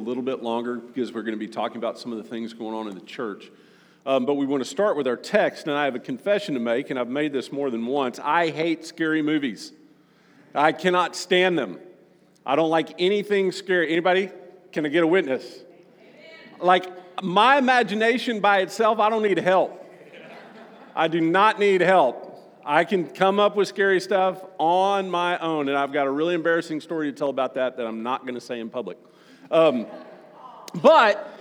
little bit longer because we're going to be talking about some of the things going on in the church. Um, but we want to start with our text, and I have a confession to make, and I've made this more than once. I hate scary movies. I cannot stand them. I don't like anything scary. Anybody? Can I get a witness? Like my imagination by itself, I don't need help. I do not need help. I can come up with scary stuff on my own, and I've got a really embarrassing story to tell about that that I'm not going to say in public. Um, but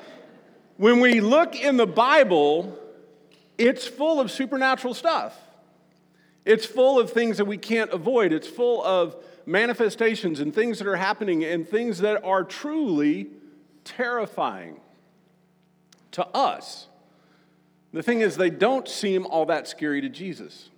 when we look in the Bible, it's full of supernatural stuff. It's full of things that we can't avoid. It's full of manifestations and things that are happening and things that are truly terrifying to us. The thing is, they don't seem all that scary to Jesus.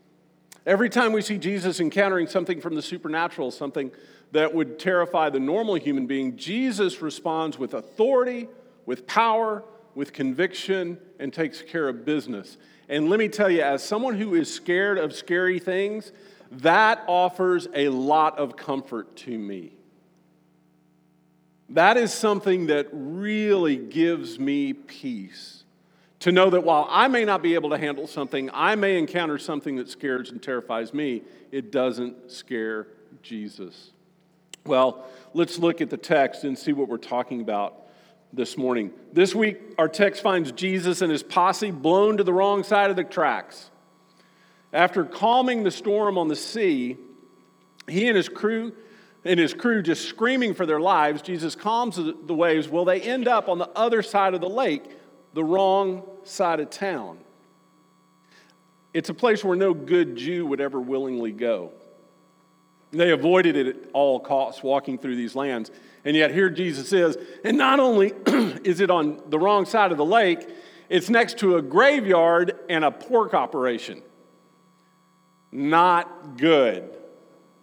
Every time we see Jesus encountering something from the supernatural, something that would terrify the normal human being, Jesus responds with authority, with power, with conviction, and takes care of business. And let me tell you, as someone who is scared of scary things, that offers a lot of comfort to me. That is something that really gives me peace. To know that while I may not be able to handle something, I may encounter something that scares and terrifies me, it doesn't scare Jesus. Well, let's look at the text and see what we're talking about this morning. This week, our text finds Jesus and his posse blown to the wrong side of the tracks. After calming the storm on the sea, he and his crew and his crew just screaming for their lives, Jesus calms the waves. Well, they end up on the other side of the lake, the wrong side of town. It's a place where no good Jew would ever willingly go. They avoided it at all costs walking through these lands. And yet here Jesus is. And not only is it on the wrong side of the lake, it's next to a graveyard and a pork operation. Not good.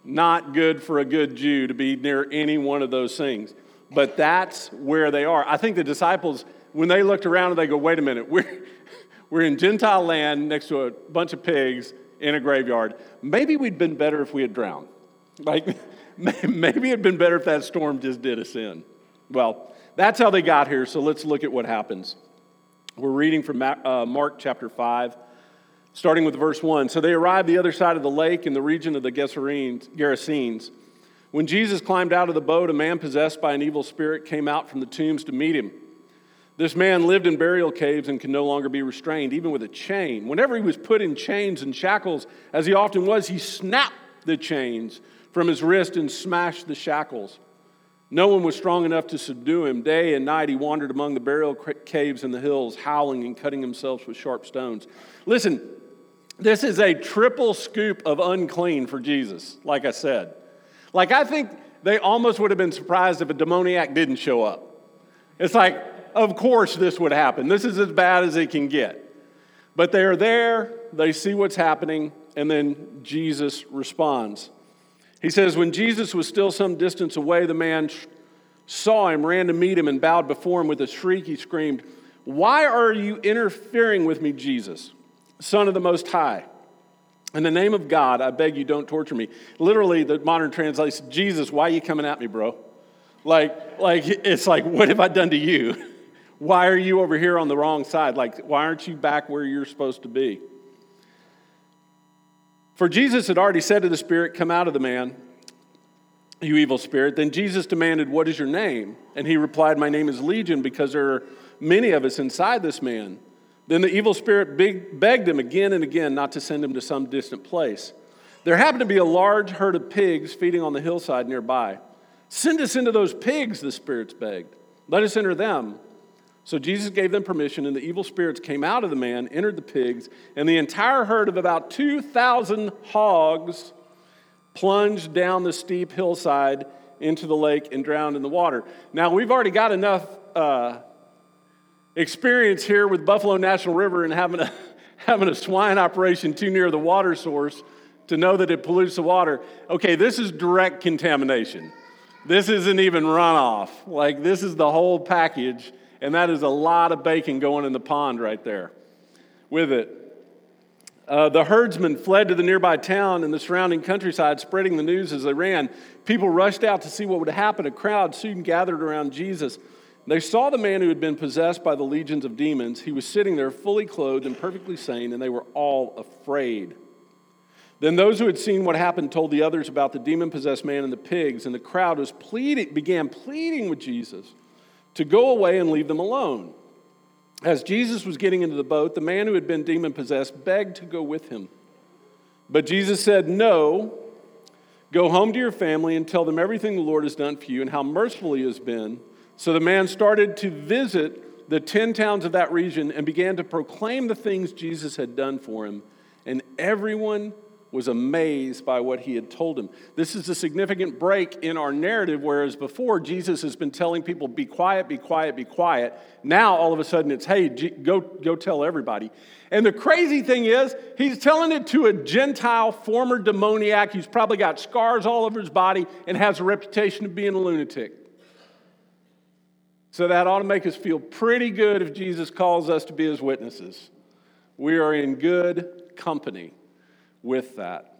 Not good for a good Jew to be near any one of those things. But that's where they are. I think the disciples, when they looked around they go, wait a minute, we're, we're in Gentile land next to a bunch of pigs in a graveyard. Maybe we'd been better if we had drowned. Like, maybe it'd been better if that storm just did us in. Well, that's how they got here, so let's look at what happens. We're reading from uh, Mark chapter 5 starting with verse 1. So they arrived the other side of the lake in the region of the Gerasenes. When Jesus climbed out of the boat, a man possessed by an evil spirit came out from the tombs to meet him. This man lived in burial caves and could no longer be restrained, even with a chain. Whenever he was put in chains and shackles, as he often was, he snapped the chains from his wrist and smashed the shackles. No one was strong enough to subdue him. Day and night he wandered among the burial caves in the hills, howling and cutting himself with sharp stones. Listen, this is a triple scoop of unclean for Jesus, like I said. Like, I think they almost would have been surprised if a demoniac didn't show up. It's like, of course, this would happen. This is as bad as it can get. But they are there, they see what's happening, and then Jesus responds. He says, When Jesus was still some distance away, the man saw him, ran to meet him, and bowed before him with a shriek. He screamed, Why are you interfering with me, Jesus? Son of the Most High. In the name of God, I beg you, don't torture me. Literally, the modern translation, Jesus, why are you coming at me, bro? Like, like it's like, what have I done to you? Why are you over here on the wrong side? Like, why aren't you back where you're supposed to be? For Jesus had already said to the spirit, Come out of the man, you evil spirit. Then Jesus demanded, What is your name? And he replied, My name is Legion, because there are many of us inside this man. Then the evil spirit begged him again and again not to send him to some distant place. There happened to be a large herd of pigs feeding on the hillside nearby. Send us into those pigs, the spirits begged. Let us enter them. So Jesus gave them permission, and the evil spirits came out of the man, entered the pigs, and the entire herd of about 2,000 hogs plunged down the steep hillside into the lake and drowned in the water. Now, we've already got enough uh, experience here with Buffalo National River and having a, having a swine operation too near the water source to know that it pollutes the water. Okay, this is direct contamination. This isn't even runoff. Like, this is the whole package, and that is a lot of bacon going in the pond right there with it. Uh, the herdsmen fled to the nearby town and the surrounding countryside, spreading the news as they ran. People rushed out to see what would happen. A crowd soon gathered around Jesus. They saw the man who had been possessed by the legions of demons. He was sitting there fully clothed and perfectly sane, and they were all afraid. Then those who had seen what happened told the others about the demon possessed man and the pigs, and the crowd was pleading, began pleading with Jesus to go away and leave them alone. As Jesus was getting into the boat, the man who had been demon possessed begged to go with him. But Jesus said, No, go home to your family and tell them everything the Lord has done for you and how merciful he has been so the man started to visit the 10 towns of that region and began to proclaim the things Jesus had done for him. And everyone was amazed by what he had told him. This is a significant break in our narrative, whereas before Jesus has been telling people, be quiet, be quiet, be quiet. Now all of a sudden it's, hey, go, go tell everybody. And the crazy thing is, he's telling it to a Gentile former demoniac who's probably got scars all over his body and has a reputation of being a lunatic. So that ought to make us feel pretty good if Jesus calls us to be his witnesses. We are in good company with that.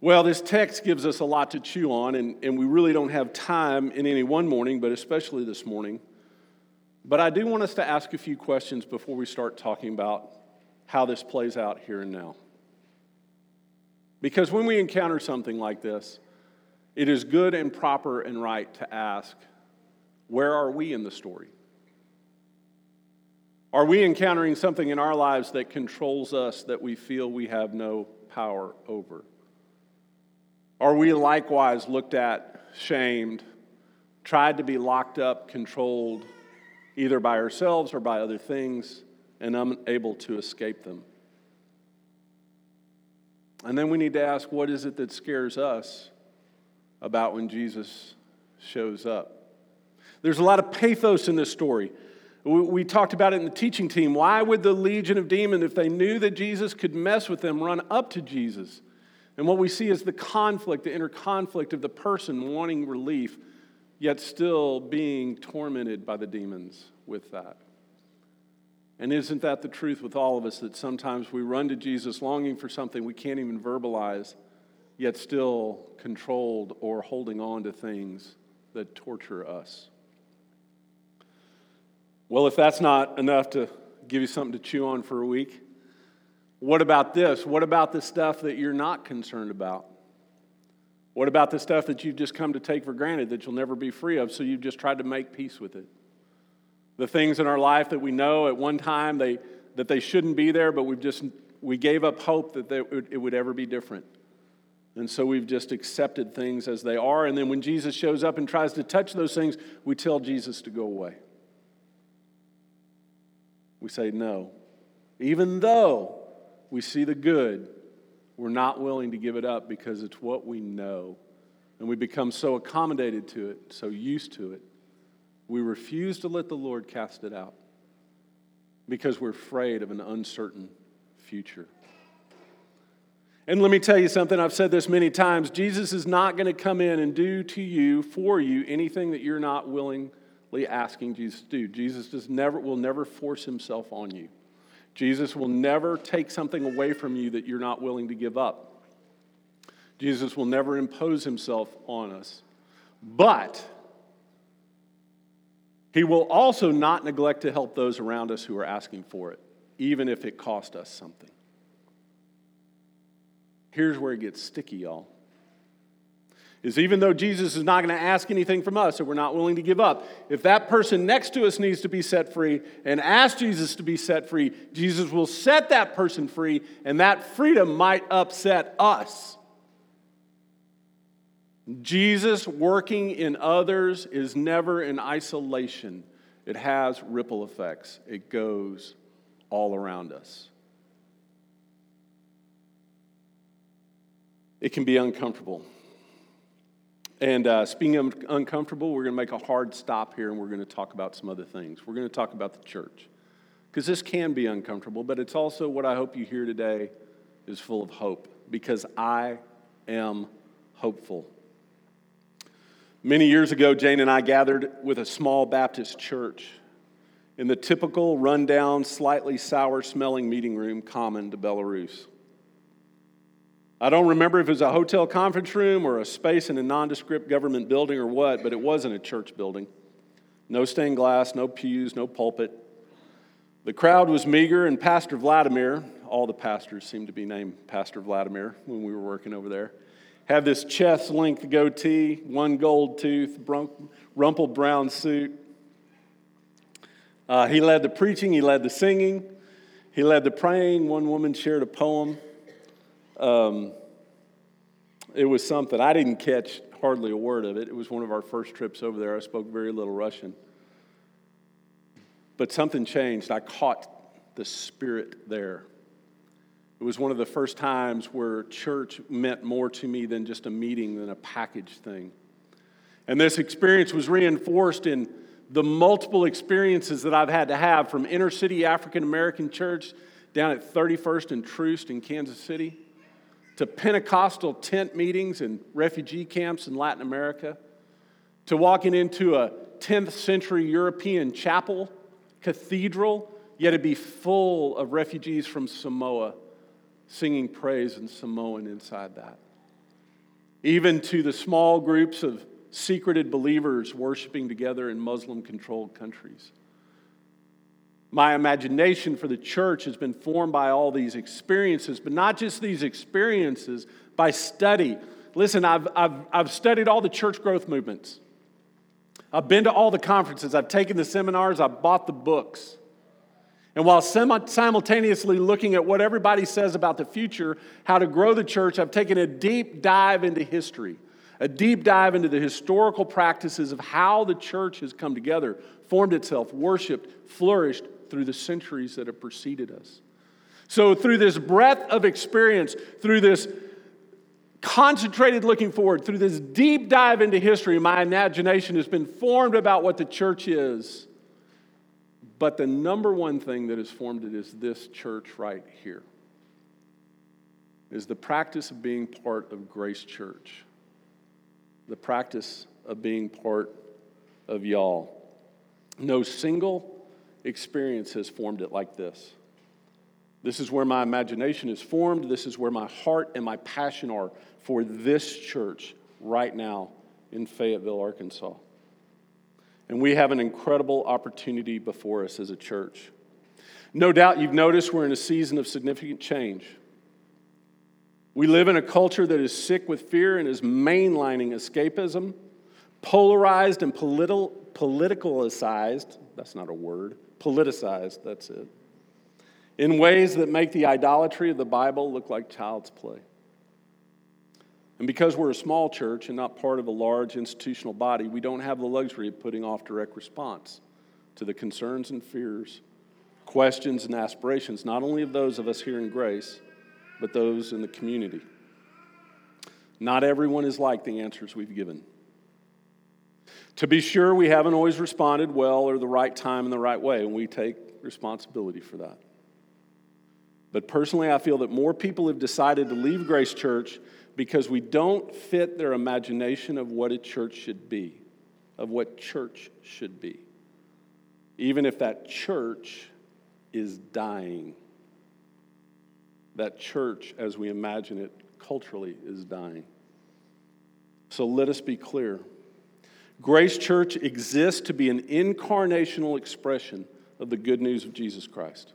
Well, this text gives us a lot to chew on, and, and we really don't have time in any one morning, but especially this morning. But I do want us to ask a few questions before we start talking about how this plays out here and now. Because when we encounter something like this, it is good and proper and right to ask where are we in the story? Are we encountering something in our lives that controls us that we feel we have no power over? Are we likewise looked at, shamed, tried to be locked up, controlled, either by ourselves or by other things, and unable to escape them? And then we need to ask what is it that scares us about when Jesus shows up? There's a lot of pathos in this story. We talked about it in the teaching team. Why would the legion of demons, if they knew that Jesus could mess with them, run up to Jesus? And what we see is the conflict, the inner conflict of the person wanting relief, yet still being tormented by the demons with that. And isn't that the truth with all of us that sometimes we run to Jesus longing for something we can't even verbalize, yet still controlled or holding on to things that torture us? Well, if that's not enough to give you something to chew on for a week, what about this? What about the stuff that you're not concerned about? What about the stuff that you've just come to take for granted that you'll never be free of, so you've just tried to make peace with it? The things in our life that we know at one time they, that they shouldn't be there, but we've just we gave up hope that they, it would ever be different. And so we've just accepted things as they are. And then when Jesus shows up and tries to touch those things, we tell Jesus to go away. We say no. Even though we see the good, we're not willing to give it up because it's what we know. And we become so accommodated to it, so used to it. We refuse to let the Lord cast it out because we're afraid of an uncertain future. And let me tell you something, I've said this many times Jesus is not going to come in and do to you, for you, anything that you're not willing asking Jesus to do. Jesus does never, will never force himself on you. Jesus will never take something away from you that you're not willing to give up. Jesus will never impose himself on us. But he will also not neglect to help those around us who are asking for it, even if it cost us something. Here's where it gets sticky, y'all is even though Jesus is not going to ask anything from us that we're not willing to give up, if that person next to us needs to be set free and ask Jesus to be set free, Jesus will set that person free, and that freedom might upset us. Jesus working in others is never in isolation, it has ripple effects, it goes all around us. It can be uncomfortable. And uh, speaking of uncomfortable, we're going to make a hard stop here and we're going to talk about some other things. We're going to talk about the church. Because this can be uncomfortable, but it's also what I hope you hear today is full of hope. Because I am hopeful. Many years ago, Jane and I gathered with a small Baptist church in the typical rundown, slightly sour smelling meeting room common to Belarus. I don't remember if it was a hotel conference room or a space in a nondescript government building or what, but it wasn't a church building. No stained glass, no pews, no pulpit. The crowd was meager, and Pastor Vladimir, all the pastors seemed to be named Pastor Vladimir when we were working over there, had this chest length goatee, one gold tooth, rumpled brown suit. Uh, he led the preaching, he led the singing, he led the praying. One woman shared a poem. Um, it was something. I didn't catch hardly a word of it. It was one of our first trips over there. I spoke very little Russian. But something changed. I caught the spirit there. It was one of the first times where church meant more to me than just a meeting, than a package thing. And this experience was reinforced in the multiple experiences that I've had to have from inner city African American church down at 31st and Troost in Kansas City to Pentecostal tent meetings and refugee camps in Latin America to walking into a 10th century European chapel, cathedral, yet it be full of refugees from Samoa singing praise in Samoan inside that. Even to the small groups of secreted believers worshiping together in Muslim controlled countries. My imagination for the church has been formed by all these experiences, but not just these experiences, by study. Listen, I've, I've, I've studied all the church growth movements. I've been to all the conferences, I've taken the seminars, I've bought the books. And while simultaneously looking at what everybody says about the future, how to grow the church, I've taken a deep dive into history a deep dive into the historical practices of how the church has come together, formed itself, worshiped, flourished through the centuries that have preceded us. So, through this breadth of experience, through this concentrated looking forward, through this deep dive into history, my imagination has been formed about what the church is. But the number one thing that has formed it is this church right here. Is the practice of being part of Grace Church the practice of being part of y'all. No single experience has formed it like this. This is where my imagination is formed. This is where my heart and my passion are for this church right now in Fayetteville, Arkansas. And we have an incredible opportunity before us as a church. No doubt you've noticed we're in a season of significant change. We live in a culture that is sick with fear and is mainlining escapism, polarized and political, politicalized, that's not a word, politicized, that's it, in ways that make the idolatry of the Bible look like child's play. And because we're a small church and not part of a large institutional body, we don't have the luxury of putting off direct response to the concerns and fears, questions and aspirations, not only of those of us here in Grace but those in the community. Not everyone is like the answers we've given. To be sure, we haven't always responded well or the right time in the right way, and we take responsibility for that. But personally, I feel that more people have decided to leave Grace Church because we don't fit their imagination of what a church should be, of what church should be, even if that church is dying that church, as we imagine it culturally, is dying. So let us be clear. Grace Church exists to be an incarnational expression of the good news of Jesus Christ.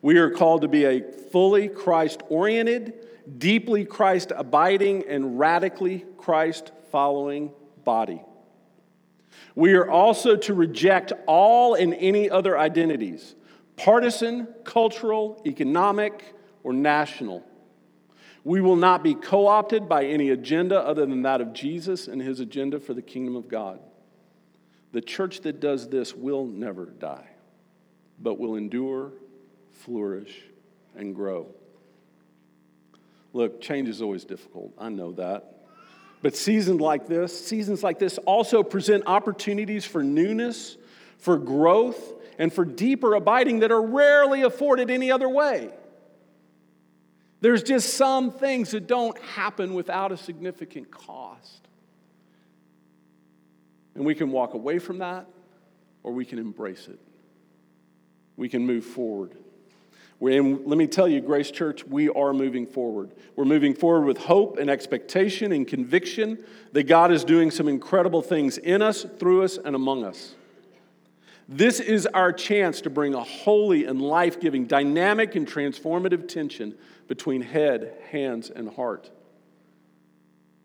We are called to be a fully Christ oriented, deeply Christ abiding, and radically Christ following body. We are also to reject all and any other identities partisan, cultural, economic, or national. We will not be co opted by any agenda other than that of Jesus and his agenda for the kingdom of God. The church that does this will never die, but will endure, flourish, and grow. Look, change is always difficult. I know that. But seasons like this, seasons like this also present opportunities for newness, for growth, and for deeper abiding that are rarely afforded any other way. There's just some things that don't happen without a significant cost. And we can walk away from that or we can embrace it. We can move forward. And let me tell you, Grace Church, we are moving forward. We're moving forward with hope and expectation and conviction that God is doing some incredible things in us, through us, and among us. This is our chance to bring a holy and life giving, dynamic, and transformative tension between head, hands, and heart.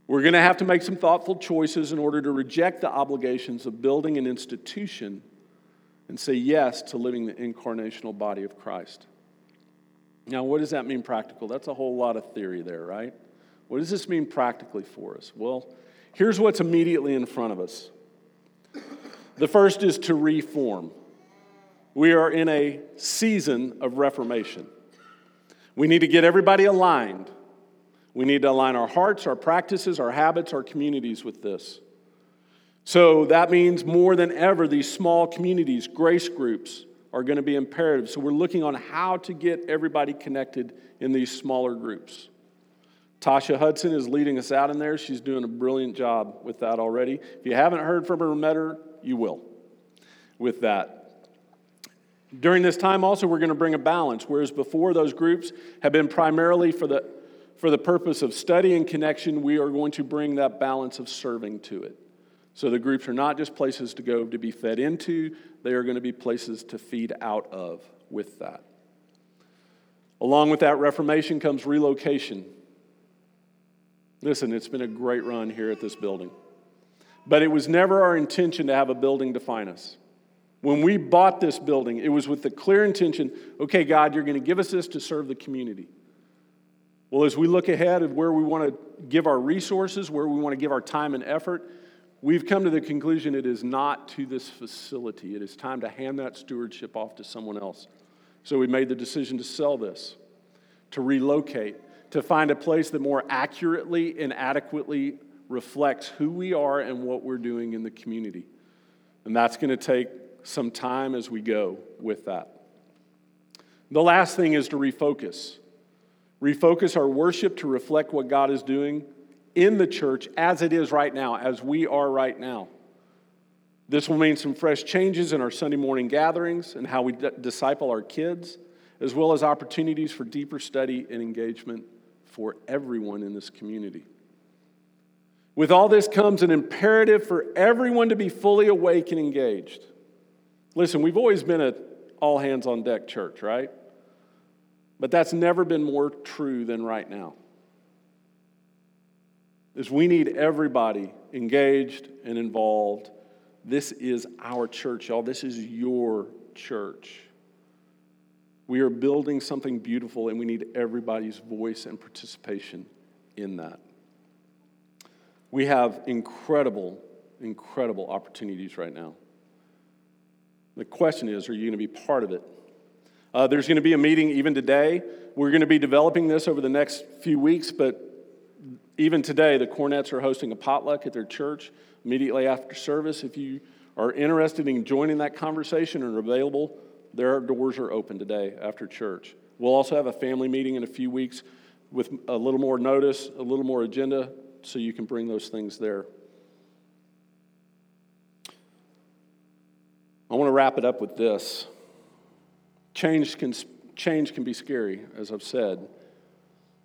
We're going to have to make some thoughtful choices in order to reject the obligations of building an institution and say yes to living the incarnational body of Christ. Now, what does that mean practical? That's a whole lot of theory there, right? What does this mean practically for us? Well, here's what's immediately in front of us. The first is to reform. We are in a season of reformation. We need to get everybody aligned we need to align our hearts, our practices, our habits, our communities with this. So that means more than ever, these small communities, grace groups, are going to be imperative. So we're looking on how to get everybody connected in these smaller groups. Tasha Hudson is leading us out in there. She's doing a brilliant job with that already. If you haven't heard from her or met her, you will with that. During this time, also, we're going to bring a balance, whereas before those groups have been primarily for the for the purpose of study and connection, we are going to bring that balance of serving to it. So the groups are not just places to go to be fed into, they are going to be places to feed out of with that. Along with that reformation comes relocation. Listen, it's been a great run here at this building. But it was never our intention to have a building define us. When we bought this building, it was with the clear intention okay, God, you're going to give us this to serve the community. Well, as we look ahead of where we want to give our resources, where we want to give our time and effort, we've come to the conclusion it is not to this facility. It is time to hand that stewardship off to someone else. So we made the decision to sell this, to relocate, to find a place that more accurately and adequately reflects who we are and what we're doing in the community. And that's going to take some time as we go with that. The last thing is to refocus refocus our worship to reflect what God is doing in the church as it is right now, as we are right now. This will mean some fresh changes in our Sunday morning gatherings and how we d- disciple our kids, as well as opportunities for deeper study and engagement for everyone in this community. With all this comes an imperative for everyone to be fully awake and engaged. Listen, we've always been an all hands on deck church, right? But that's never been more true than right now. Is we need everybody engaged and involved. This is our church, y'all. This is your church. We are building something beautiful, and we need everybody's voice and participation in that. We have incredible, incredible opportunities right now. The question is are you going to be part of it? Uh, there's going to be a meeting even today. We're going to be developing this over the next few weeks, but even today, the Cornets are hosting a potluck at their church immediately after service. If you are interested in joining that conversation and are available, their doors are open today after church. We'll also have a family meeting in a few weeks with a little more notice, a little more agenda, so you can bring those things there. I want to wrap it up with this. Change can, change can be scary, as I've said,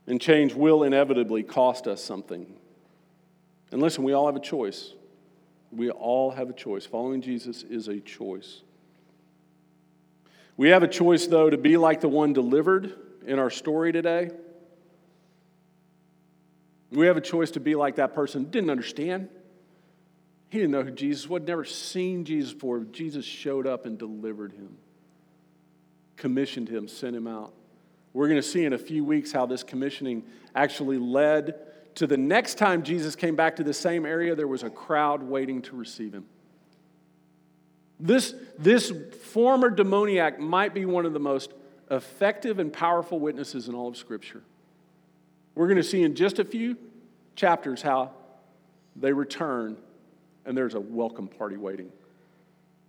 and change will inevitably cost us something. And listen, we all have a choice. We all have a choice. Following Jesus is a choice. We have a choice, though, to be like the one delivered in our story today. We have a choice to be like that person didn't understand. He didn't know who Jesus was, never seen Jesus before. Jesus showed up and delivered him commissioned him, sent him out. We're going to see in a few weeks how this commissioning actually led to the next time Jesus came back to the same area, there was a crowd waiting to receive him. This, this former demoniac might be one of the most effective and powerful witnesses in all of Scripture. We're going to see in just a few chapters how they return and there's a welcome party waiting.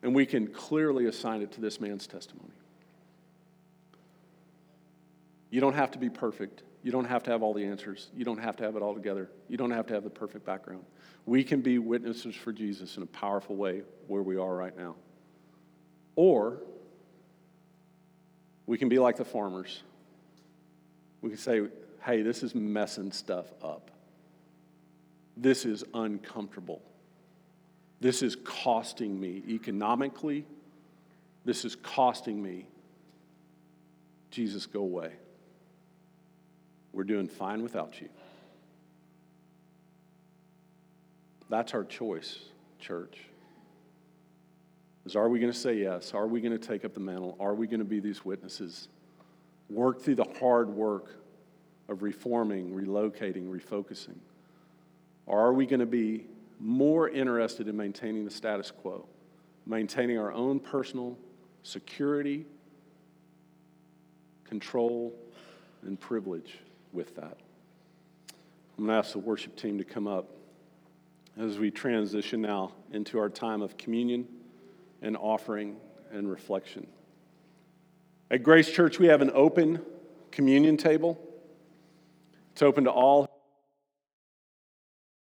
And we can clearly assign it to this man's testimony. You don't have to be perfect. You don't have to have all the answers. You don't have to have it all together. You don't have to have the perfect background. We can be witnesses for Jesus in a powerful way where we are right now. Or We can be like the farmers. We can say, hey, this is messing stuff up. This is uncomfortable. This is costing me economically. This is costing me. Jesus, go away. We're doing fine without you. That's our choice, church. Is are we going to say yes? Are we going to take up the mantle? Are we going to be these witnesses? Work through the hard work of reforming, relocating, refocusing? Or are we going to be more interested in maintaining the status quo, maintaining our own personal security, control, and privilege with that? I'm going to ask the worship team to come up as we transition now into our time of communion and offering and reflection. At Grace Church, we have an open communion table. It's open to all